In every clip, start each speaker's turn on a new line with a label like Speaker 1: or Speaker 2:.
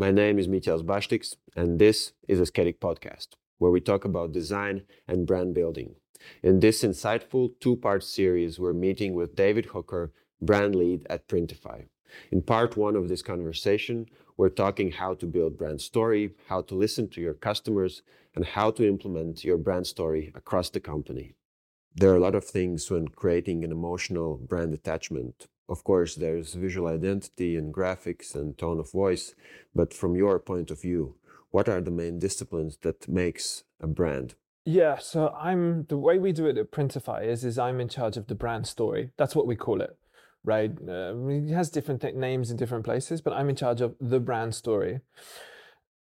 Speaker 1: My name is Mikelis Bastiks, and this is a Asketic Podcast, where we talk about design and brand building. In this insightful two part series, we're meeting with David Hooker, brand lead at Printify. In part one of this conversation, we're talking how to build brand story, how to listen to your customers, and how to implement your brand story across the company. There are a lot of things when creating an emotional brand attachment. Of course, there's visual identity and graphics and tone of voice, but from your point of view, what are the main disciplines that makes a brand?
Speaker 2: Yeah, so I'm the way we do it at Printify is is I'm in charge of the brand story. That's what we call it right? Uh, it has different th- names in different places, but I'm in charge of the brand story.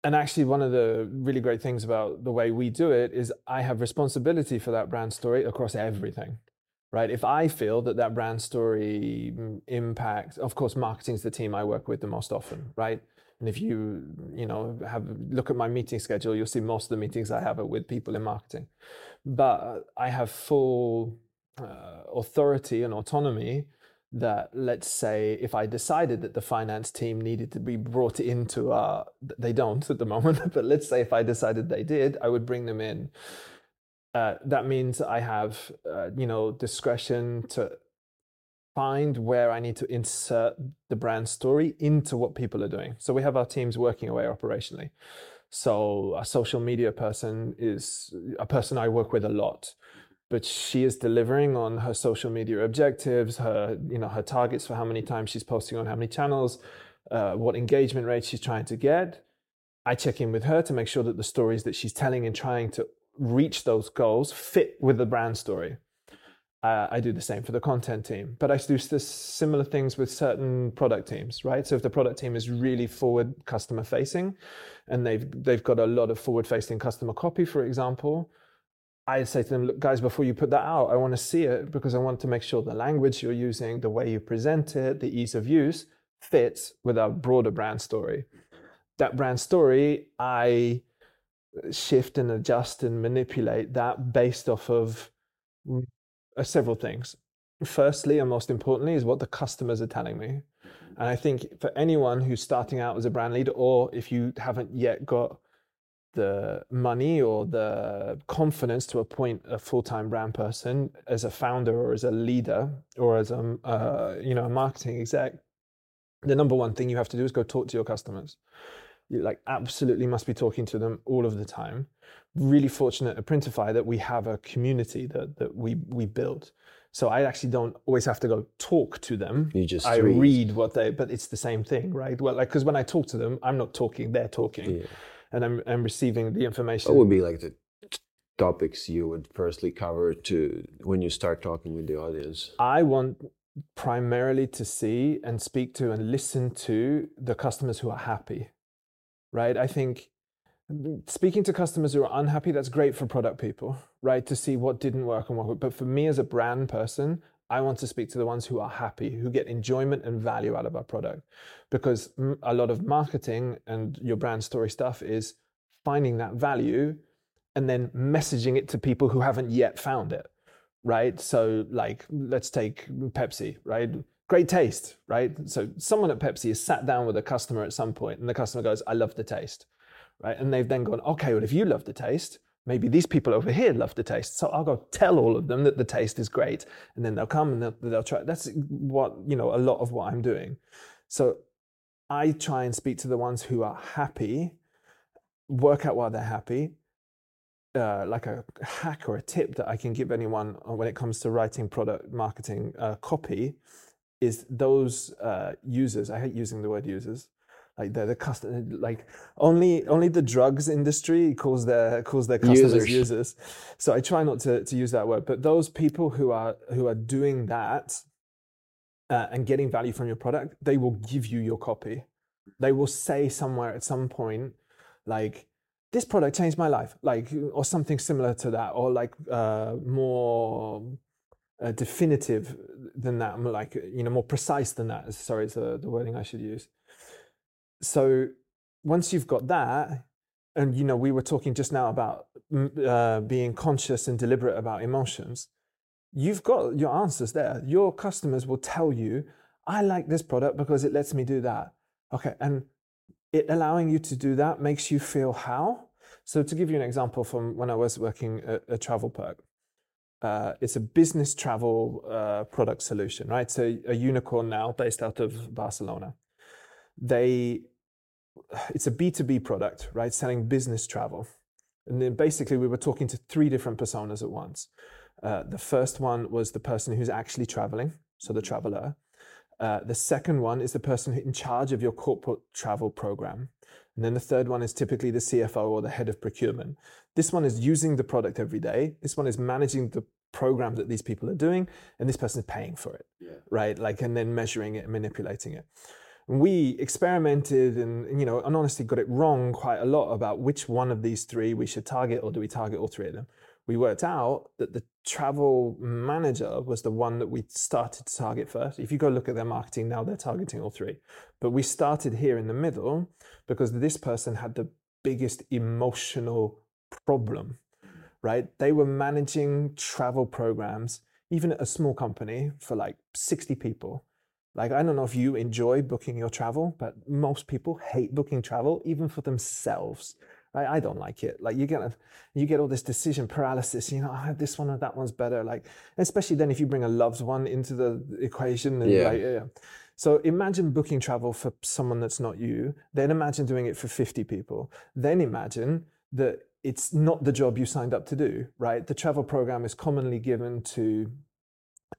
Speaker 2: And actually, one of the really great things about the way we do it is I have responsibility for that brand story across everything, right? If I feel that that brand story impacts, of course, marketing is the team I work with the most often, right? And if you, you know, have look at my meeting schedule, you'll see most of the meetings I have are with people in marketing. But I have full uh, authority and autonomy that let's say if I decided that the finance team needed to be brought into uh they don't at the moment, but let's say if I decided they did, I would bring them in. Uh, that means I have uh, you know discretion to find where I need to insert the brand story into what people are doing. So we have our teams working away operationally. So a social media person is a person I work with a lot but she is delivering on her social media objectives, her you know her targets for how many times she's posting on how many channels, uh, what engagement rate she's trying to get. I check in with her to make sure that the stories that she's telling and trying to reach those goals fit with the brand story. Uh, I do the same for the content team, but I do similar things with certain product teams, right? So if the product team is really forward customer facing, and they've they've got a lot of forward facing customer copy, for example, I say to them, look, guys, before you put that out, I want to see it because I want to make sure the language you're using, the way you present it, the ease of use fits with our broader brand story. That brand story, I shift and adjust and manipulate that based off of uh, several things. Firstly, and most importantly, is what the customers are telling me. And I think for anyone who's starting out as a brand leader, or if you haven't yet got the money or the confidence to appoint a full-time brand person as a founder or as a leader or as a uh, you know a marketing exec the number one thing you have to do is go talk to your customers you like absolutely must be talking to them all of the time really fortunate at printify that we have a community that that we we build so I actually don't always have to go talk to them.
Speaker 1: You just
Speaker 2: I
Speaker 1: read.
Speaker 2: read what they, but it's the same thing, right? Well, like because when I talk to them, I'm not talking; they're talking. Yeah and I'm, I'm receiving the information.
Speaker 1: What would be like the topics you would firstly cover to when you start talking with the audience?
Speaker 2: I want primarily to see and speak to and listen to the customers who are happy, right? I think speaking to customers who are unhappy that's great for product people right to see what didn't work and what but for me as a brand person I want to speak to the ones who are happy, who get enjoyment and value out of our product. Because a lot of marketing and your brand story stuff is finding that value and then messaging it to people who haven't yet found it, right? So, like, let's take Pepsi, right? Great taste, right? So, someone at Pepsi has sat down with a customer at some point and the customer goes, I love the taste, right? And they've then gone, okay, well, if you love the taste, maybe these people over here love the taste. So I'll go tell all of them that the taste is great. And then they'll come and they'll, they'll try. That's what, you know, a lot of what I'm doing. So I try and speak to the ones who are happy, work out why they're happy. Uh, like a hack or a tip that I can give anyone when it comes to writing product marketing uh, copy is those uh, users. I hate using the word users like the, the customer like only only the drugs industry calls their calls their customers users. users. So I try not to, to use that word. But those people who are who are doing that uh, and getting value from your product, they will give you your copy. They will say somewhere at some point, like, this product changed my life, like, or something similar to that, or like uh, more uh, definitive than that, like, you know, more precise than that. Sorry, it's the, the wording I should use so once you've got that, and you know, we were talking just now about uh, being conscious and deliberate about emotions. You've got your answers there. Your customers will tell you, "I like this product because it lets me do that." Okay, and it allowing you to do that makes you feel how. So to give you an example from when I was working at, at TravelPerk, uh, it's a business travel uh, product solution, right? So a unicorn now based out of Barcelona. They, it's a B2B product, right? Selling business travel. And then basically we were talking to three different personas at once. Uh, the first one was the person who's actually traveling, so the traveler. Uh, the second one is the person in charge of your corporate travel program. And then the third one is typically the CFO or the head of procurement. This one is using the product every day. This one is managing the program that these people are doing, and this person is paying for it, yeah. right? Like, and then measuring it and manipulating it. We experimented and, you know, and honestly got it wrong quite a lot about which one of these three we should target or do we target all three of them we worked out that the travel manager was the one that we started to target first. If you go look at their marketing now, they're targeting all three. But we started here in the middle because this person had the biggest emotional problem, right? They were managing travel programs, even at a small company for like 60 people. Like, I don't know if you enjoy booking your travel, but most people hate booking travel, even for themselves. I, I don't like it. Like you get you get all this decision paralysis. You know, oh, this one or that one's better. Like especially then if you bring a loved one into the equation. And
Speaker 1: yeah.
Speaker 2: Like, yeah. So imagine booking travel for someone that's not you. Then imagine doing it for 50 people. Then imagine that it's not the job you signed up to do, right? The travel program is commonly given to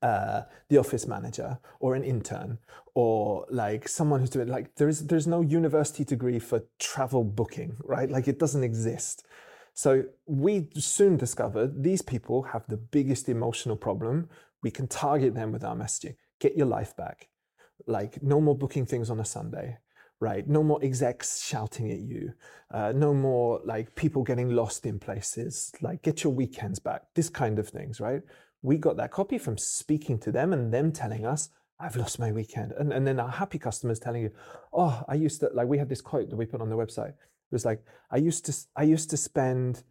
Speaker 2: uh, the office manager or an intern or like someone who's doing like there's there's no university degree for travel booking right? Like it doesn't exist. So we soon discovered these people have the biggest emotional problem. We can target them with our messaging. Get your life back. Like no more booking things on a sunday right? No more execs shouting at you. Uh, no more like people getting lost in places. Like get your weekends back. This kind of things right we got that copy from speaking to them and them telling us, I've lost my weekend. And, and then our happy customers telling you, oh, I used to, like, we had this quote that we put on the website. It was like, I used to, I used to spend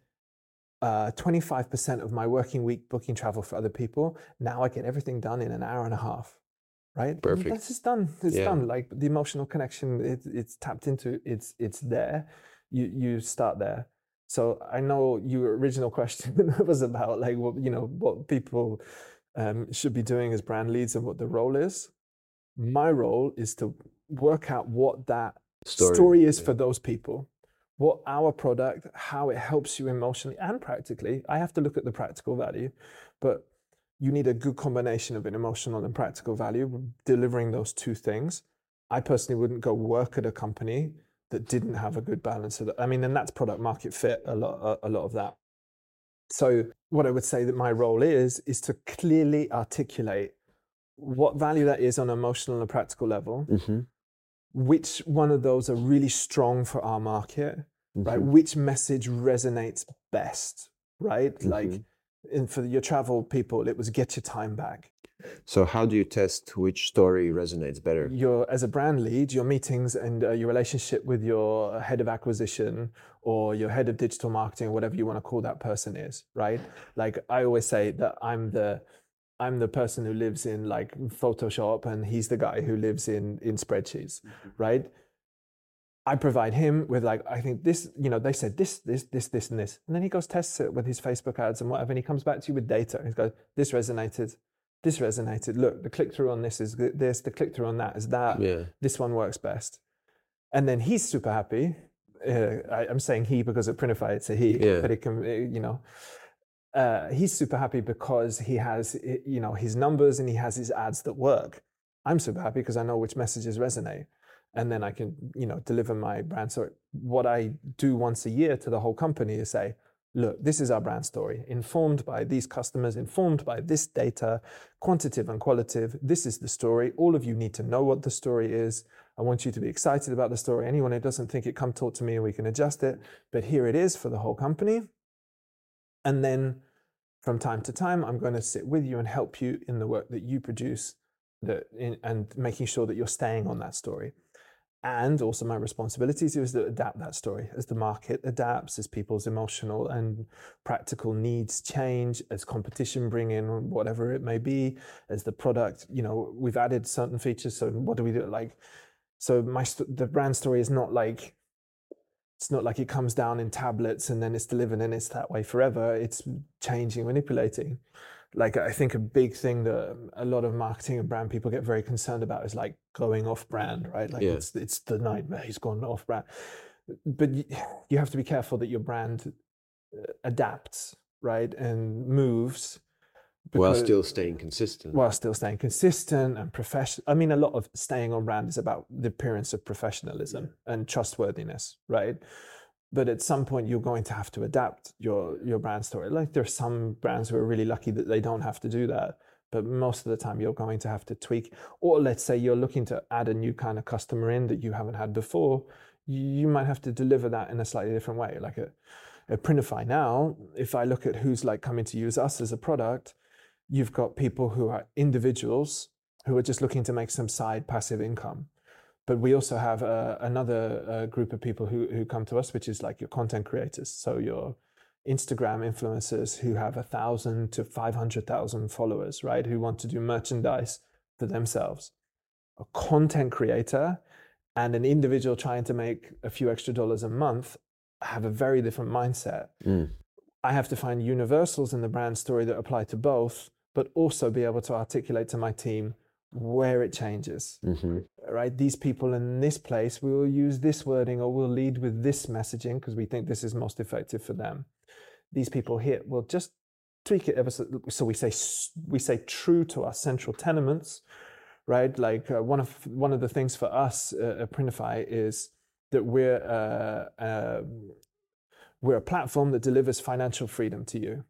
Speaker 2: uh, 25% of my working week booking travel for other people. Now I get everything done in an hour and a half. Right?
Speaker 1: Perfect.
Speaker 2: That's just done. It's yeah. done. Like the emotional connection, it, it's tapped into, it's, it's there. You, you start there. So I know your original question was about like what you know what people um, should be doing as brand leads and what the role is. My role is to work out what that story, story is yeah. for those people, what our product, how it helps you emotionally and practically. I have to look at the practical value, but you need a good combination of an emotional and practical value, delivering those two things. I personally wouldn't go work at a company that didn't have a good balance of that. I mean, and that's product market fit a lot, a, a lot of that. So what I would say that my role is is to clearly articulate what value that is on an emotional and practical level. Mm-hmm. Which one of those are really strong for our market, mm-hmm. right? Which message resonates best, right? Mm-hmm. Like, in, for your travel people, it was get your time back.
Speaker 1: So how do you test which story resonates better?
Speaker 2: Your as a brand lead, your meetings and uh, your relationship with your head of acquisition or your head of digital marketing, whatever you want to call that person is, right? Like I always say that I'm the I'm the person who lives in like Photoshop and he's the guy who lives in in spreadsheets, mm-hmm. right? I provide him with like I think this, you know, they said this, this, this, this, and this, and then he goes tests it with his Facebook ads and whatever, and he comes back to you with data. He goes, this resonated, this resonated. Look, the click through on this is this, the click through on that is that.
Speaker 1: Yeah.
Speaker 2: This one works best. And then he's super happy. Uh, I, am saying he because at Printify it's a he,
Speaker 1: yeah.
Speaker 2: but it can, you know, uh, he's super happy because he has, you know, his numbers and he has his ads that work. I'm super happy because I know which messages resonate, and then I can, you know, deliver my brand. So what I do once a year to the whole company is say, look, this is our brand story, informed by these customers, informed by this data, quantitative and qualitative. This is the story. All of you need to know what the story is. I want you to be excited about the story. Anyone who doesn't think it, come talk to me and we can adjust it. But here it is for the whole company. And then from time to time, I'm going to sit with you and help you in the work that you produce that in, and making sure that you're staying on that story and also my responsibility is to adapt that story as the market adapts as people's emotional and practical needs change as competition bring in whatever it may be as the product you know we've added certain features so what do we do like So my the brand story is not like it's not like it comes down in tablets and then it's delivered and it's that way forever. It's changing, manipulating. Like I think a big thing that a lot of marketing and brand people get very concerned about is like going off brand, right? Like
Speaker 1: Yeah.
Speaker 2: it's it's the nightmare. He's gone off brand, but you have to be careful that your brand uh, adapts, right, and moves
Speaker 1: while still staying consistent.
Speaker 2: while still staying consistent and professional. I mean, a lot of staying on brand is about the appearance of professionalism and trustworthiness, right? But at some point, you're going to have to adapt your your brand story. Like there are some brands who are really lucky that they don't have to do that, but most of the time, you're going to have to tweak. Or let's say you're looking to add a new kind of customer in that you haven't had before, you might have to deliver that in a slightly different way. Like a, at Printify now, if I look at who's like coming to use us as a product, you've got people who are individuals who are just looking to make some side passive income. But we also have uh, another uh, group of people who, who come to us, which is like your content creators. So your Instagram influencers who have a thousand to 500,000 followers, right? Who want to do merchandise for themselves. A content creator and an individual trying to make a few extra dollars a month have a very different mindset.
Speaker 1: Mm.
Speaker 2: I have to find universals in the brand story that apply to both, but also be able to articulate to my team where it changes.
Speaker 1: hmm
Speaker 2: Right? These people in this place, we will use this wording or we'll lead with this messaging because we think this is most effective for them. These people here we'll just tweak it ever so, so we say we say true to our central tenements, right? Like uh, one of one of the things for us uh, at Printify is that we're uh, um we're a platform that delivers financial freedom to you.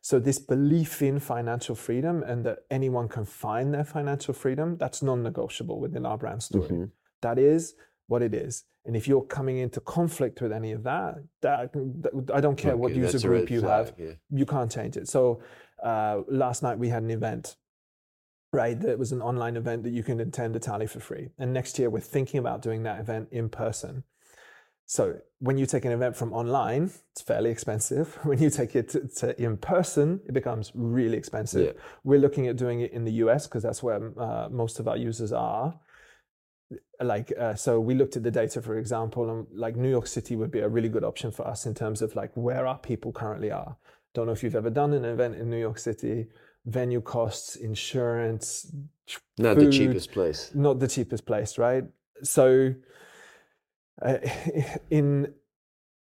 Speaker 2: So this belief in financial freedom and that anyone can find their financial freedom, that's non-negotiable within our brand story.
Speaker 1: Mhm.
Speaker 2: That is what it is. And if you're coming into conflict with any of that, that, that- I don't care what user group you
Speaker 1: flag,
Speaker 2: have,
Speaker 1: Yeah.
Speaker 2: you can't change it. So uh, last night we had an event, right? That was an online event that you can attend a tally for free. And next year we're thinking about doing that event in person. So when you take an event from online, it's fairly expensive. When you take it to, to in person, it becomes really expensive.
Speaker 1: Yeah.
Speaker 2: We're looking at doing it in the US because that's where uh, most of our users are. Like uh, so, we looked at the data, for example, and like New York City would be a really good option for us in terms of like where our people currently are. Don't know if you've ever done an event in New York City. Venue costs, insurance,
Speaker 1: Not the cheapest place.
Speaker 2: not the cheapest place, right? So, uh, in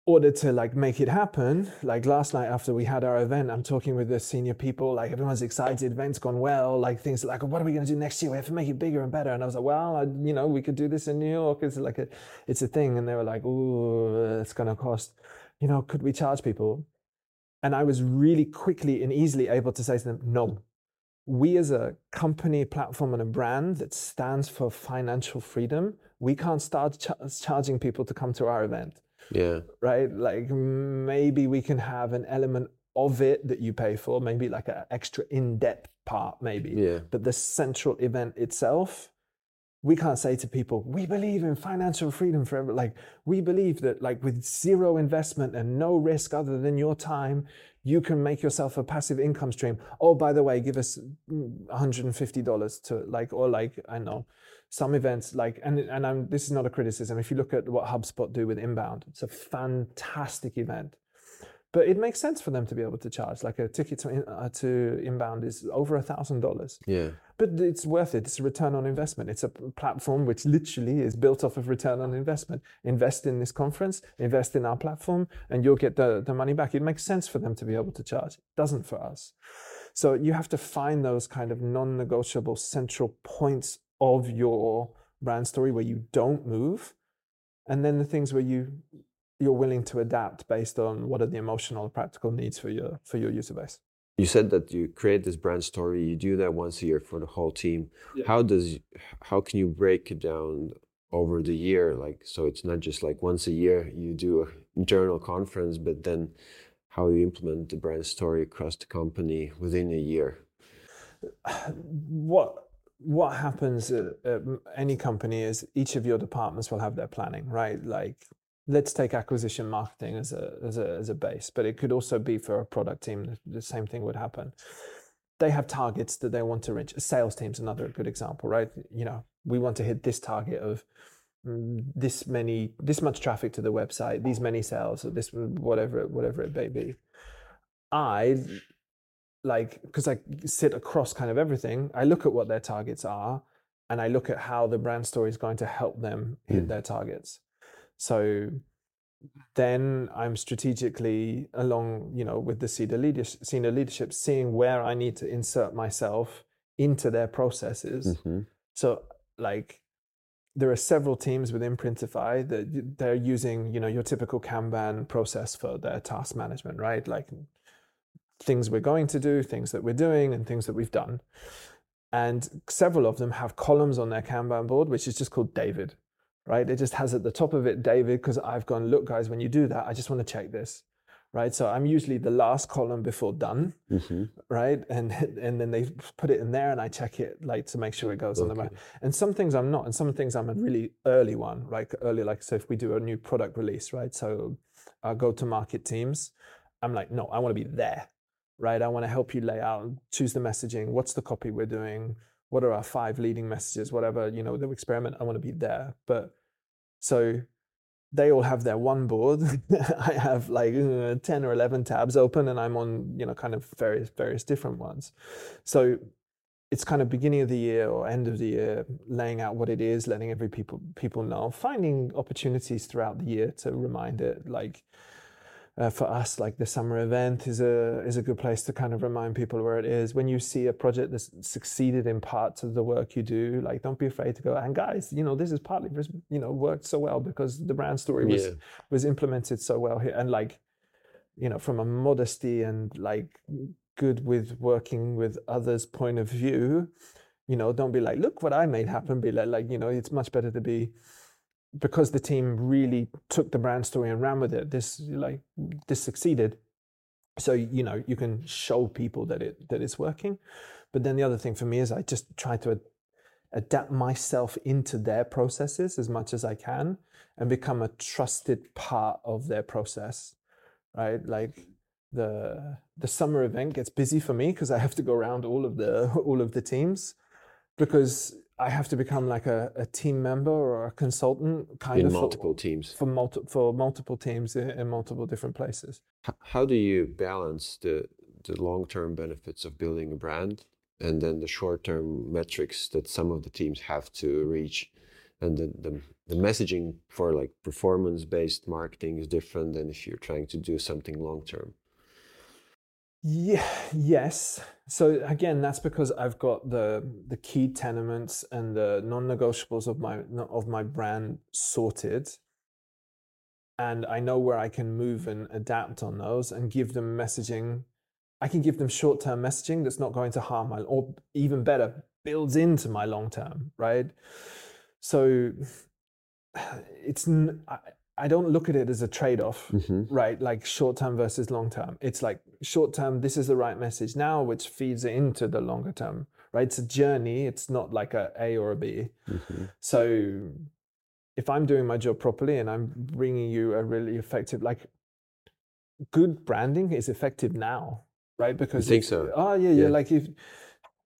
Speaker 2: order to like make it happen, like last night after we had our event, I'm talking with the senior people, like everyone's excited, event's gone well, like things like, what are we going to do next year? We have to make it bigger and better. And I was like, well, I, you know, we could do this in New York. It's like a, it's a thing. And they were like, oh, it's going to cost, you know, could we charge people? And I was really quickly and easily able to say to them, no, we as a company, platform, and a brand that stands for financial freedom, we can't start cha- charging people to come to our event,
Speaker 1: Yeah.
Speaker 2: right? Like maybe we can have an element of it that you pay for, maybe like an extra in depth part, maybe.
Speaker 1: Yeah.
Speaker 2: But the central event itself, we can't say to people, we believe in financial freedom forever. Like, we believe that, like, with zero investment and no risk other than your time, you can make yourself a passive income stream. Oh, by the way, give us mm, $150 to, like, or like, I know, some events, like, and, and I'm, this is not a criticism. If you look at what HubSpot do with Inbound, it's a fantastic event. But it makes sense for them to be able to charge. Like a ticket to, in- uh, to inbound is over a thousand dollars
Speaker 1: Yeah.
Speaker 2: but it's worth it. It's a return on investment. It's a platform which literally is built off of return on investment. Invest in this conference, invest in our platform, and you'll get the, the money back. It makes sense for them to be able to charge. It doesn't for us. So you have to find those kind of non negotiable central points of your brand story where you don't move. And then the things where you you're willing to adapt based on what are the emotional and practical needs for your for your user base.
Speaker 1: You said that you create this brand story. You do that once a year for the whole team.
Speaker 2: Yeah.
Speaker 1: How does how can you break it down over the year? Like so, it's not just like once a year you do a internal conference, but then how you implement the brand story across the company within a year.
Speaker 2: what what happens at, at any company is each of your departments will have their planning, right? Like let's take acquisition marketing as a as a as a base, but it could also be for a product team. The, same thing would happen. They have targets that they want to reach. A sales team's another good example, right? You know, we want to hit this target of mm, this many this much traffic to the website these many sales or this whatever whatever it may be i like because i sit across kind of everything i look at what their targets are and i look at how the brand story is going to help them hit
Speaker 1: Mm.
Speaker 2: their targets so then i'm strategically along you know with the senior leadership, senior leadership seeing where i need to insert myself into their processes
Speaker 1: Mhm.
Speaker 2: so like there are several teams within Printify that they're using, you know, your typical Kanban process for their task management, right? Like things we're going to do, things that we're doing, and things that we've done. And several of them have columns on their Kanban board, which is just called David, right? It just has at the top of it David, because I've gone, look, guys, when you do that, I just want to check this, right? So I'm usually the last column before done,
Speaker 1: Mhm.
Speaker 2: right? And and then they put it in there, and I check it like to make sure it goes on the
Speaker 1: Okay.
Speaker 2: map. And some things I'm not, and some things I'm a really early one, like early, like so if we do a new product release, right? So our go-to-market teams, I'm like, no, I want to be there, right? I want to help you lay out, choose the messaging, what's the copy we're doing, what are our five leading messages, whatever, you know, the experiment, I want to be there. But so they all have their one board. I have like uh, 10 or 11 tabs open and I'm on, you know, kind of various, various different ones. So it's kind of beginning of the year or end of the year, laying out what it is, letting every people people know, finding opportunities throughout the year to remind it. Like uh, for us, like the summer event is a is a good place to kind of remind people where it is. When you see a project that's succeeded in parts of the work you do, like don't be afraid to go. And guys, you know this is partly you know worked so well because the brand story was
Speaker 1: Yeah.
Speaker 2: was implemented so well here, and like you know from a modesty and like good with working with others point of view you know don't be like look what i made happen be like, like you know it's much better to be because the team really took the brand story and ran with it this like this succeeded. So you know you can show people that it that it's working. But then the other thing for me is i just try to ad- adapt myself into their processes as much as i can and become a trusted part of their process right? Like the the summer event gets busy for me because i have to go around all of the all of the teams because i have to become like a, a team member or a consultant kind
Speaker 1: In
Speaker 2: of for-
Speaker 1: multiple teams.
Speaker 2: for multi, for multiple teams in, in multiple different places
Speaker 1: H- How do you balance the the long term benefits of building a brand and then the short term metrics that some of the teams have to reach? And the, the, the messaging for like performance based marketing is different than if you're trying to do something long term.
Speaker 2: Yeah, yes. So again, that's because I've got the the key tenements and the non-negotiables of my of my brand sorted. And I know where I can move and adapt on those and give them messaging. I can give them short-term messaging that's not going to harm my or even better, builds into my long term, right? So it's I don't look at it as a trade-off
Speaker 1: Mm-hmm.
Speaker 2: right like short term versus long term it's like short term this is the right message now which feeds into the longer term right it's a journey it's not like a a or a b
Speaker 1: Mm-hmm.
Speaker 2: so if i'm doing my job properly and i'm bringing you a really effective like good branding is effective now right because I
Speaker 1: think
Speaker 2: if-
Speaker 1: so?
Speaker 2: oh yeah yeah
Speaker 1: Yeah.
Speaker 2: like if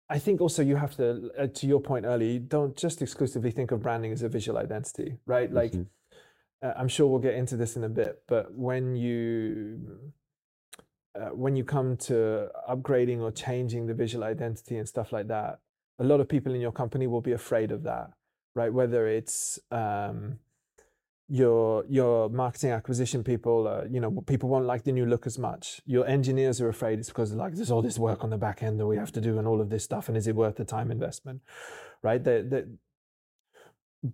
Speaker 2: I think also you have to, uh, to your point earlier, you don't just exclusively think of branding as a visual identity, right? Like,
Speaker 1: Mhm.
Speaker 2: Uh, I'm sure we'll get into this in a bit, but when you uh, when you come to upgrading or changing the visual identity and stuff like that, a lot of people in your company will be afraid of that, right? Whether it's um, your your marketing acquisition people, uh, you know, people won't like the new look as much. Your engineers are afraid it's because like there's all this work on the back end that we have to do and all of this stuff, and is it worth the time investment, right? That that,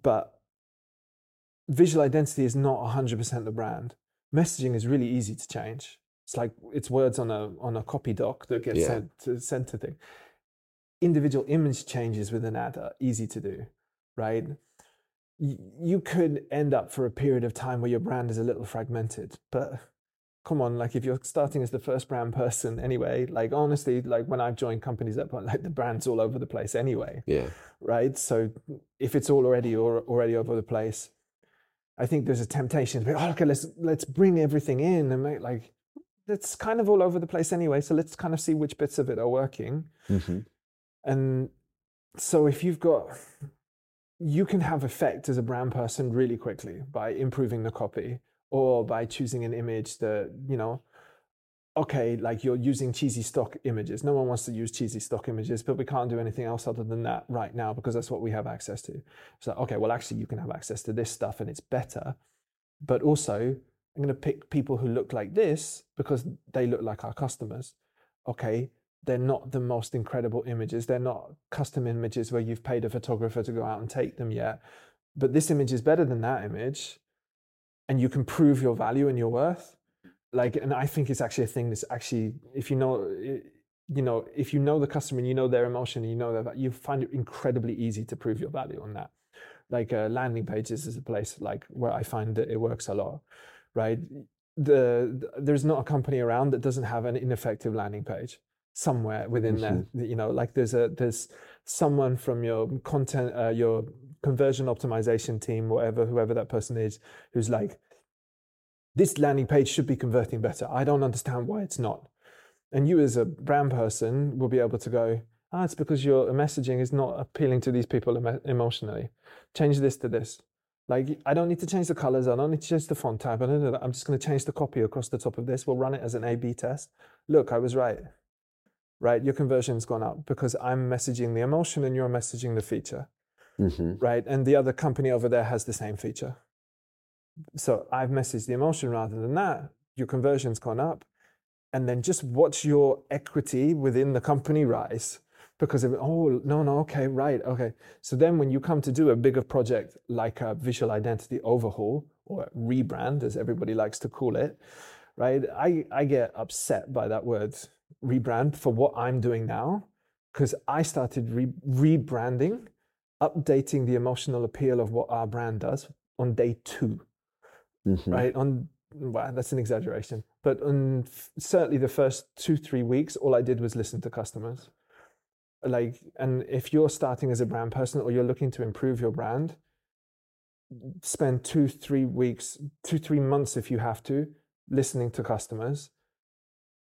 Speaker 2: but visual identity is not 100% the brand. Messaging is really easy to change. It's like it's words on a on a copy doc that gets
Speaker 1: Yeah.
Speaker 2: sent to sent to thing. Individual image changes with an ad are easy to do, right? Y- You could end up for a period of time where your brand is a little fragmented, but come on, like if you're starting as the first brand person anyway, like honestly, like when I've joined companies that point, like the brand's all over the place anyway
Speaker 1: Yeah.
Speaker 2: right? So if it's all already or already over the place, I think there's a temptation to be, oh, okay, let's let's bring everything in and make like it's kind of all over the place anyway. So let's kind of see which bits of it are working.
Speaker 1: Mm-hmm.
Speaker 2: And so if you've got you can have effect as a brand person really quickly by improving the copy or by choosing an image that you know okay like you're using cheesy stock images no one wants to use cheesy stock images but we can't do anything else other than that right now because that's what we have access to so okay well actually you can have access to this stuff and it's better but also i'm going to pick people who look like this because they look like our customers okay they're not the most incredible images. They're not custom images where you've paid a photographer to go out and take them yet. But this image is better than that image. And you can prove your value and your worth. Like, and I think it's actually a thing that's actually, if you know, you know, if you know the customer and you know their emotion and you know that, you find it incredibly easy to prove your value on that. Like uh, landing pages is a place like where I find that it works a lot, right? The, the there's not a company around that doesn't have an ineffective landing page somewhere within mm-hmm. there you know like there's a there's someone from your content uh, your conversion optimization team whatever whoever that person is who's like this landing page should be converting better. I don't understand why it's not. And you as a brand person will be able to go ah it's because your messaging is not appealing to these people emotionally. Change this to this. Like i don't need to change the colors. I don't need to change the font type. I'm just going to change the copy across the top of this. We'll run it as an a b test. Look i was right. Right? Your conversion's gone up because I'm messaging the emotion and you're messaging the feature, mm-hmm. right? And the other company over there has the same feature. So I've messaged the emotion rather than that. Your conversion's gone up. And then just watch your equity within the company rise because of, oh, no, no, okay, right, okay. So then when you come to do a bigger project like a visual identity overhaul or rebrand, as everybody likes to call it, right? I, I get upset by that word rebrand for what I'm doing now because I started re- rebranding, updating the emotional appeal of what our brand does on day 2 mm-hmm. right? On well, that's an exaggeration, but on f- certainly the first two three weeks, all I did was listen to customers. Like, and if you're starting as a brand person or you're looking to improve your brand, spend two three weeks, two three months if you have to, listening to customers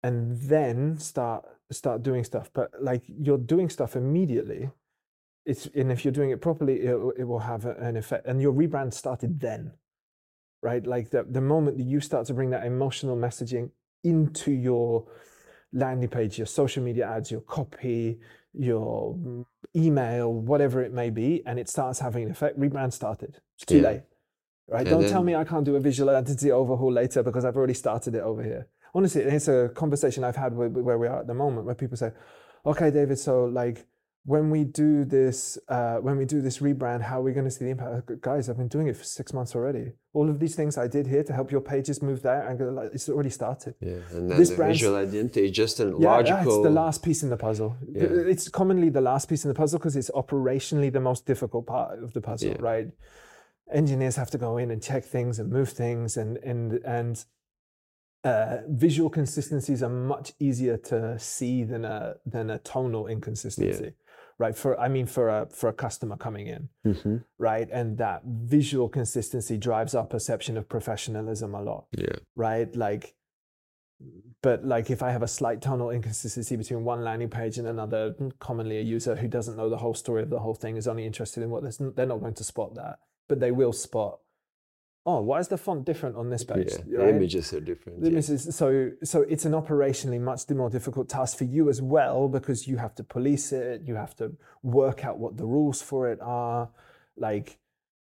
Speaker 2: and then start start doing stuff but like you're doing stuff immediately it's and if you're doing it properly it, it will have an effect and your rebrand started then right like the, the moment that you start to bring that emotional messaging into your landing page your social media ads your copy your email whatever it may be and it starts having an effect rebrand started it's too yeah. late right and don't then, tell me i can't do a visual identity overhaul later because i've already started it over here honestly, it's a conversation I've had with, where we are at the moment, where people say, "Okay, David, so like." When we do this, uh, when we do this rebrand, how are we going to see the impact? Guys, I've been doing it for six months already. All of these things I did here to help your pages move there, and like, it's already started.
Speaker 1: Yeah, and then this the visual identity is just a
Speaker 2: yeah,
Speaker 1: logical.
Speaker 2: Yeah, it's the last piece in the puzzle. Yeah. It's commonly the last piece in the puzzle because it's operationally the most difficult part of the puzzle, yeah. right? Engineers have to go in and check things and move things, and and and uh, visual consistencies are much easier to see than a than a tonal inconsistency. Right. For I mean for a for a customer coming in. Mm-hmm. Right. And that visual consistency drives our perception of professionalism a lot.
Speaker 1: Yeah.
Speaker 2: Right. Like but like if I have a slight tonal inconsistency between one landing page and another, commonly a user who doesn't know the whole story of the whole thing is only interested in what they're not going to spot that, but they will spot oh, why is the font different on this page?
Speaker 1: Yeah, right? the images are different.
Speaker 2: The images, yeah. so so it's an operationally much more difficult task for you as well because you have to police it, you have to work out what the rules for it are. Like,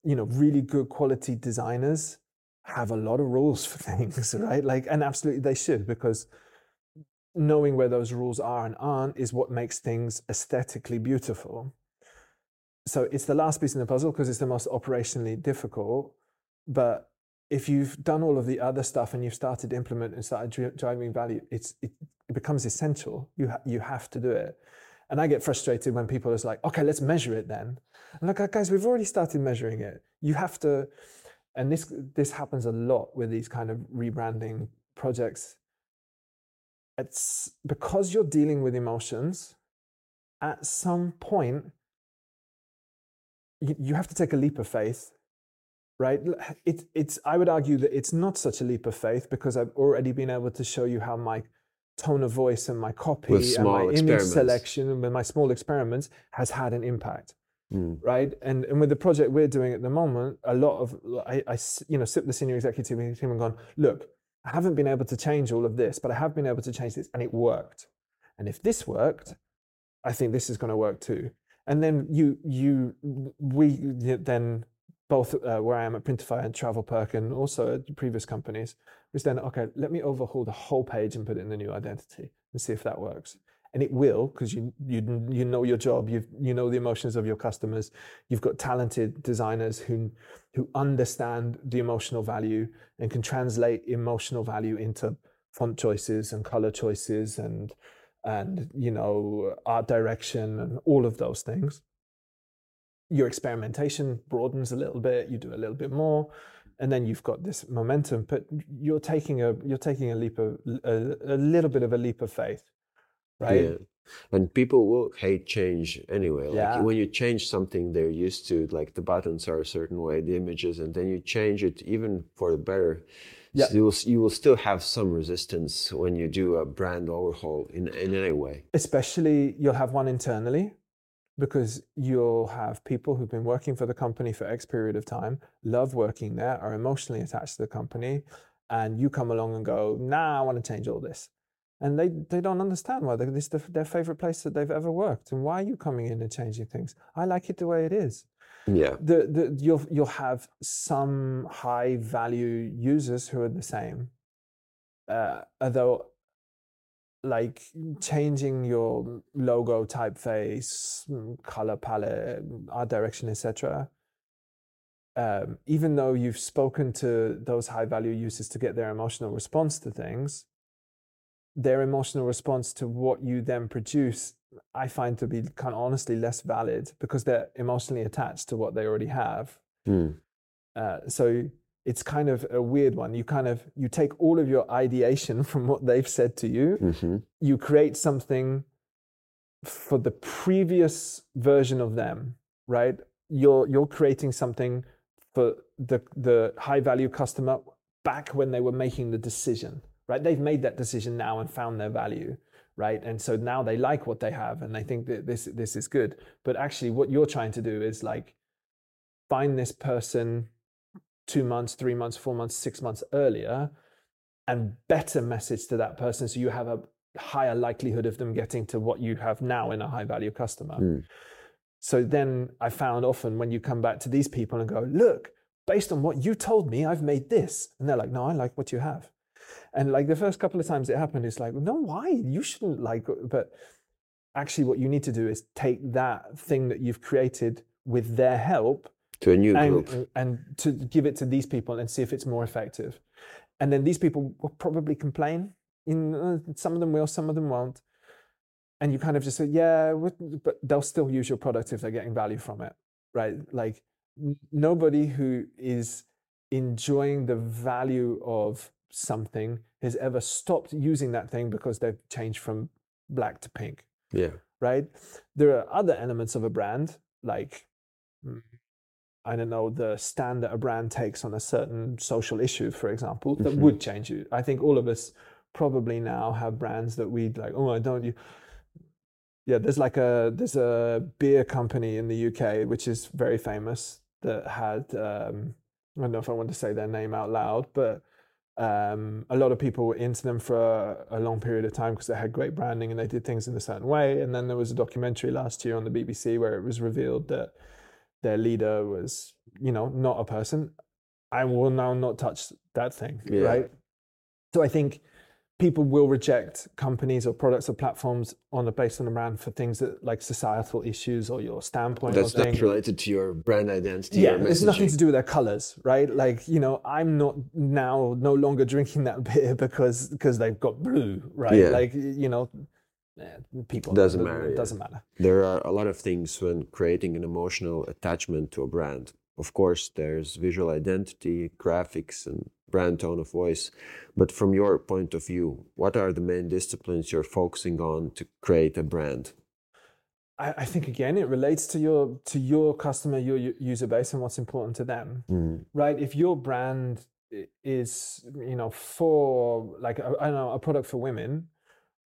Speaker 2: you know, really good quality designers have a lot of rules for things, right? Like, and absolutely they should because knowing where those rules are and aren't is what makes things aesthetically beautiful. So it's the last piece in the puzzle because it's the most operationally difficult but if you've done all of the other stuff and you've started implement and started driving value, it's it, it becomes essential. You ha- you have to do it. And I get frustrated when people are like, okay, let's measure it then. I'm like, guys, we've already started measuring it. You have to, and this this happens a lot with these kind of rebranding projects. It's because you're dealing with emotions. At some point, you, you have to take a leap of faith right? It, it's, I would argue that it's not such a leap of faith because I've already been able to show you how my tone of voice and my copy and my image selection and my small experiments has had an impact.
Speaker 1: Mm.
Speaker 2: right? And and with the project we're doing at the moment, a lot of I, I you know sit with the senior executive team and gone, look, I haven't been able to change all of this, but I have been able to change this, and it worked. And if this worked, I think this is going to work too. And then you you we then both uh, where I am at Printify and TravelPerk and also at previous companies, was then okay, let me overhaul the whole page and put it in the new identity and see if that works. And it will because you you you know your job you you know the emotions of your customers you've got talented designers who who understand the emotional value and can translate emotional value into font choices and color choices and and you know art direction and all of those things your experimentation broadens a little bit you do a little bit more and then you've got this momentum but you're taking a you're taking a leap of a, a little bit of a leap of faith right?
Speaker 1: Yeah. And people will hate change anyway. Like
Speaker 2: Yeah.
Speaker 1: when you change something they're used to, like the buttons are a certain way, the images, and then you change it even for the better.
Speaker 2: Yeah.
Speaker 1: So you will, you will still have some resistance when you do a brand overhaul in, in any way.
Speaker 2: Especially, you'll have one internally because you'll have people who've been working for the company for X period of time, love working there, are emotionally attached to the company, and you come along and go, "Nah, I want to change all this," and they they don't understand why this is the- their favorite place that they've ever worked, and why are you coming in and changing things? I like it the way it is.
Speaker 1: Yeah.
Speaker 2: the, the you'll you'll have some high value users who are the same uh, although like changing your logo typeface mm, color palette art direction etc um, even though you've spoken to those high value users to get their emotional response to things their emotional response to what you then produce i find to be kind of honestly less valid because they're emotionally attached to what they already have
Speaker 1: Hmm.
Speaker 2: uh, so it's kind of a weird one. You kind of you take all of your ideation from what they've said to you.
Speaker 1: Hmm
Speaker 2: you create something for the previous version of them right? You're you're creating something for the the high value customer back when they were making the decision right? They've made that decision now and found their value right? And so now they like what they have and they think that this this is good. But actually what you're trying to do is like find this person two months three months four months six months earlier and better message to that person so you have a higher likelihood of them getting to what you have now in a high value customer.
Speaker 1: Mm.
Speaker 2: so then i found often when you come back to these people and go look based on what you told me i've made this. And they're like no i like what you have. And like the first couple of times it happened it's like no why? You shouldn't like but actually what you need to do is take that thing that you've created with their help
Speaker 1: To a new
Speaker 2: and,
Speaker 1: group.
Speaker 2: and to give it to these people and see if it's more effective. And then these people will probably complain. In uh, some of them will, some of them won't. And you kind of just say, yeah, but they'll still use your product if they're getting value from it, right? Like n- nobody who is enjoying the value of something has ever stopped using that thing because they've changed from black to pink
Speaker 1: Yeah.
Speaker 2: right? There are other elements of a brand, like mm, I don't know, the stand that a brand takes on a certain social issue, for example, that
Speaker 1: Mhm.
Speaker 2: would change you. I think all of us probably now have brands that we'd like, oh, I don't you. Yeah, there's like a there's a beer company in the UK which is very famous that had um, I don't know if I want to say their name out loud, but um, a lot of people were into them for a, a long period of time because they had great branding and they did things in a certain way. And then there was a documentary last year on the BBC where it was revealed that their leader was, you know, not a person. I will now not touch that thing,
Speaker 1: Yeah.
Speaker 2: right? So I think people will reject companies or products or platforms on a based on a brand for things that like societal issues or your standpoint.
Speaker 1: That's
Speaker 2: thing
Speaker 1: not related to your brand identity.
Speaker 2: yeah, it's nothing to do with their colors, right? Like you know, I'm not now no longer drinking that beer because because they've got blue, right?
Speaker 1: Yeah.
Speaker 2: Like you know, eh, people
Speaker 1: Doesn't matter,
Speaker 2: It
Speaker 1: yeah.
Speaker 2: doesn't matter.
Speaker 1: There are a lot of things when creating an emotional attachment to a brand. Of course, there's visual identity, graphics, and brand tone of voice. But from your point of view, what are the main disciplines you're focusing on to create a brand?
Speaker 2: I, I think again, it relates to your to your customer, your user base, and what's important to them.
Speaker 1: Mm.
Speaker 2: right if your brand is you know for like I don't know a product for women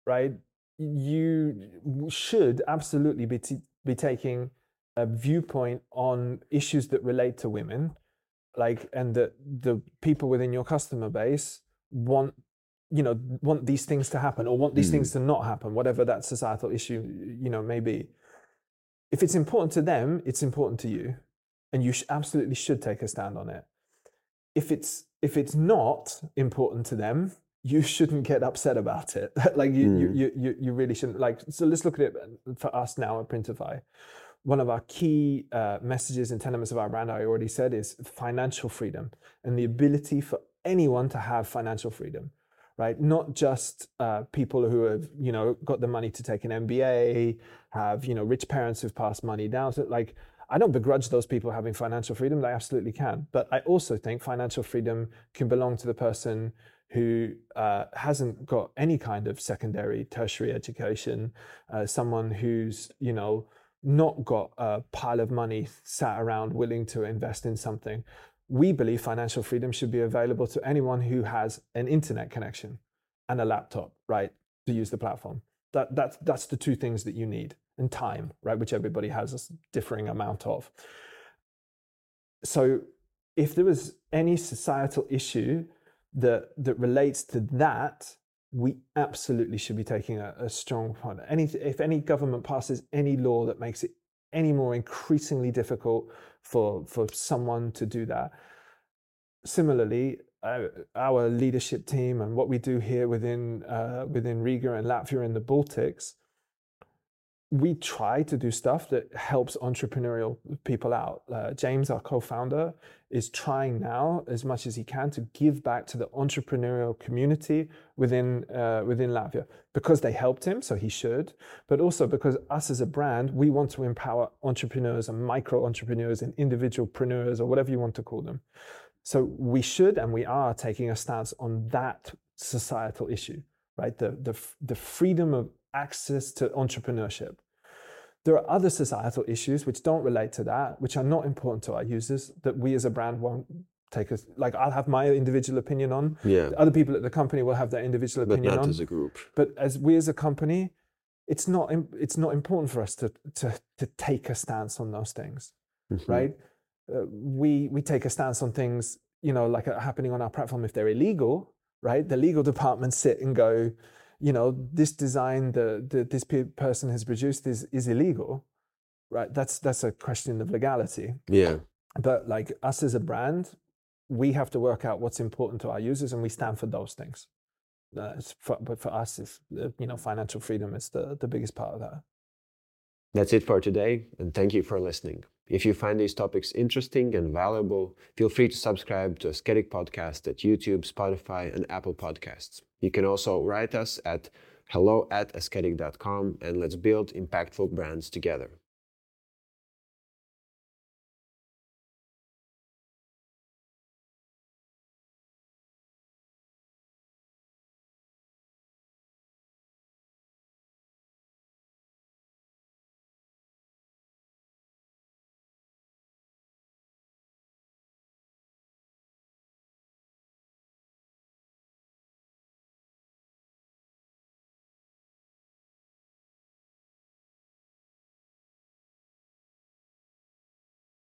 Speaker 2: right you should absolutely be t- be taking a viewpoint on issues that relate to women, like, and that the people within your customer base want you know want these things to happen or want these
Speaker 1: Mm.
Speaker 2: things to not happen whatever that societal issue you know may be if it's important to them it's important to you and you sh- absolutely should take a stand on it if it's if it's not important to them you shouldn't get upset about it. Like you, you,
Speaker 1: Mm.
Speaker 2: you you you really shouldn't like so let's look at it for us now at printify. One of our key uh, messages and tenements of our brand i already said is financial freedom and the ability for anyone to have financial freedom right? Not just uh, people who have you know got the money to take an mba have you know rich parents who've passed money down. So like i don't begrudge those people having financial freedom they absolutely can. But i also think financial freedom can belong to the person who uh, hasn't got any kind of secondary tertiary education uh, someone who's you know not got a pile of money sat around willing to invest in something we believe financial freedom should be available to anyone who has an internet connection and a laptop, right, to use the platform. That, that's, that's the two things that you need, and time, right, which everybody has a differing amount of. So, if there was any societal issue that that relates to that, we absolutely should be taking a, a strong part. Any, if any government passes any law that makes it any more increasingly difficult for for someone to do that. Similarly, uh, our leadership team and what we do here within uh, within Riga and Latvia and the Baltics, we try to do stuff that helps entrepreneurial people out. Uh, James, our co-founder, is trying now as much as he can to give back to the entrepreneurial community within uh, within Latvia because they helped him, so he should, but also because us as a brand, we want to empower entrepreneurs and micro entrepreneurs and individual individualpreneurs or whatever you want to call them. So we should and we are taking a stance on that societal issue, right? The the the freedom of access to entrepreneurship. There are other societal issues which don't relate to that, which are not important to our users that we as a brand won't take us like I'll have my individual opinion on.
Speaker 1: Yeah,
Speaker 2: Other people at the company will have their individual
Speaker 1: but
Speaker 2: opinion
Speaker 1: not
Speaker 2: on.
Speaker 1: as a group.
Speaker 2: But as we as a company, it's not it's not important for us to to to take a stance on those things,
Speaker 1: Mhm.
Speaker 2: right? Uh, we we take a stance on things, you know, like are happening on our platform if they're illegal, right? The legal department sit and go, you know, this design the, the this pe- person has produced is is illegal, right? That's that's a question of legality.
Speaker 1: Yeah,
Speaker 2: But like us as a brand, we have to work out what's important to our users, and we stand for those things. Uh, for, but for us, it's, uh, you know, financial freedom is the, the biggest part of that.
Speaker 1: that's it for today, and thank you for listening. If you find these topics interesting and valuable, feel free to subscribe to Asketic Podcast at YouTube, Spotify, and Apple Podcasts. You can also write us at hello at asketic.com and let's build impactful brands together.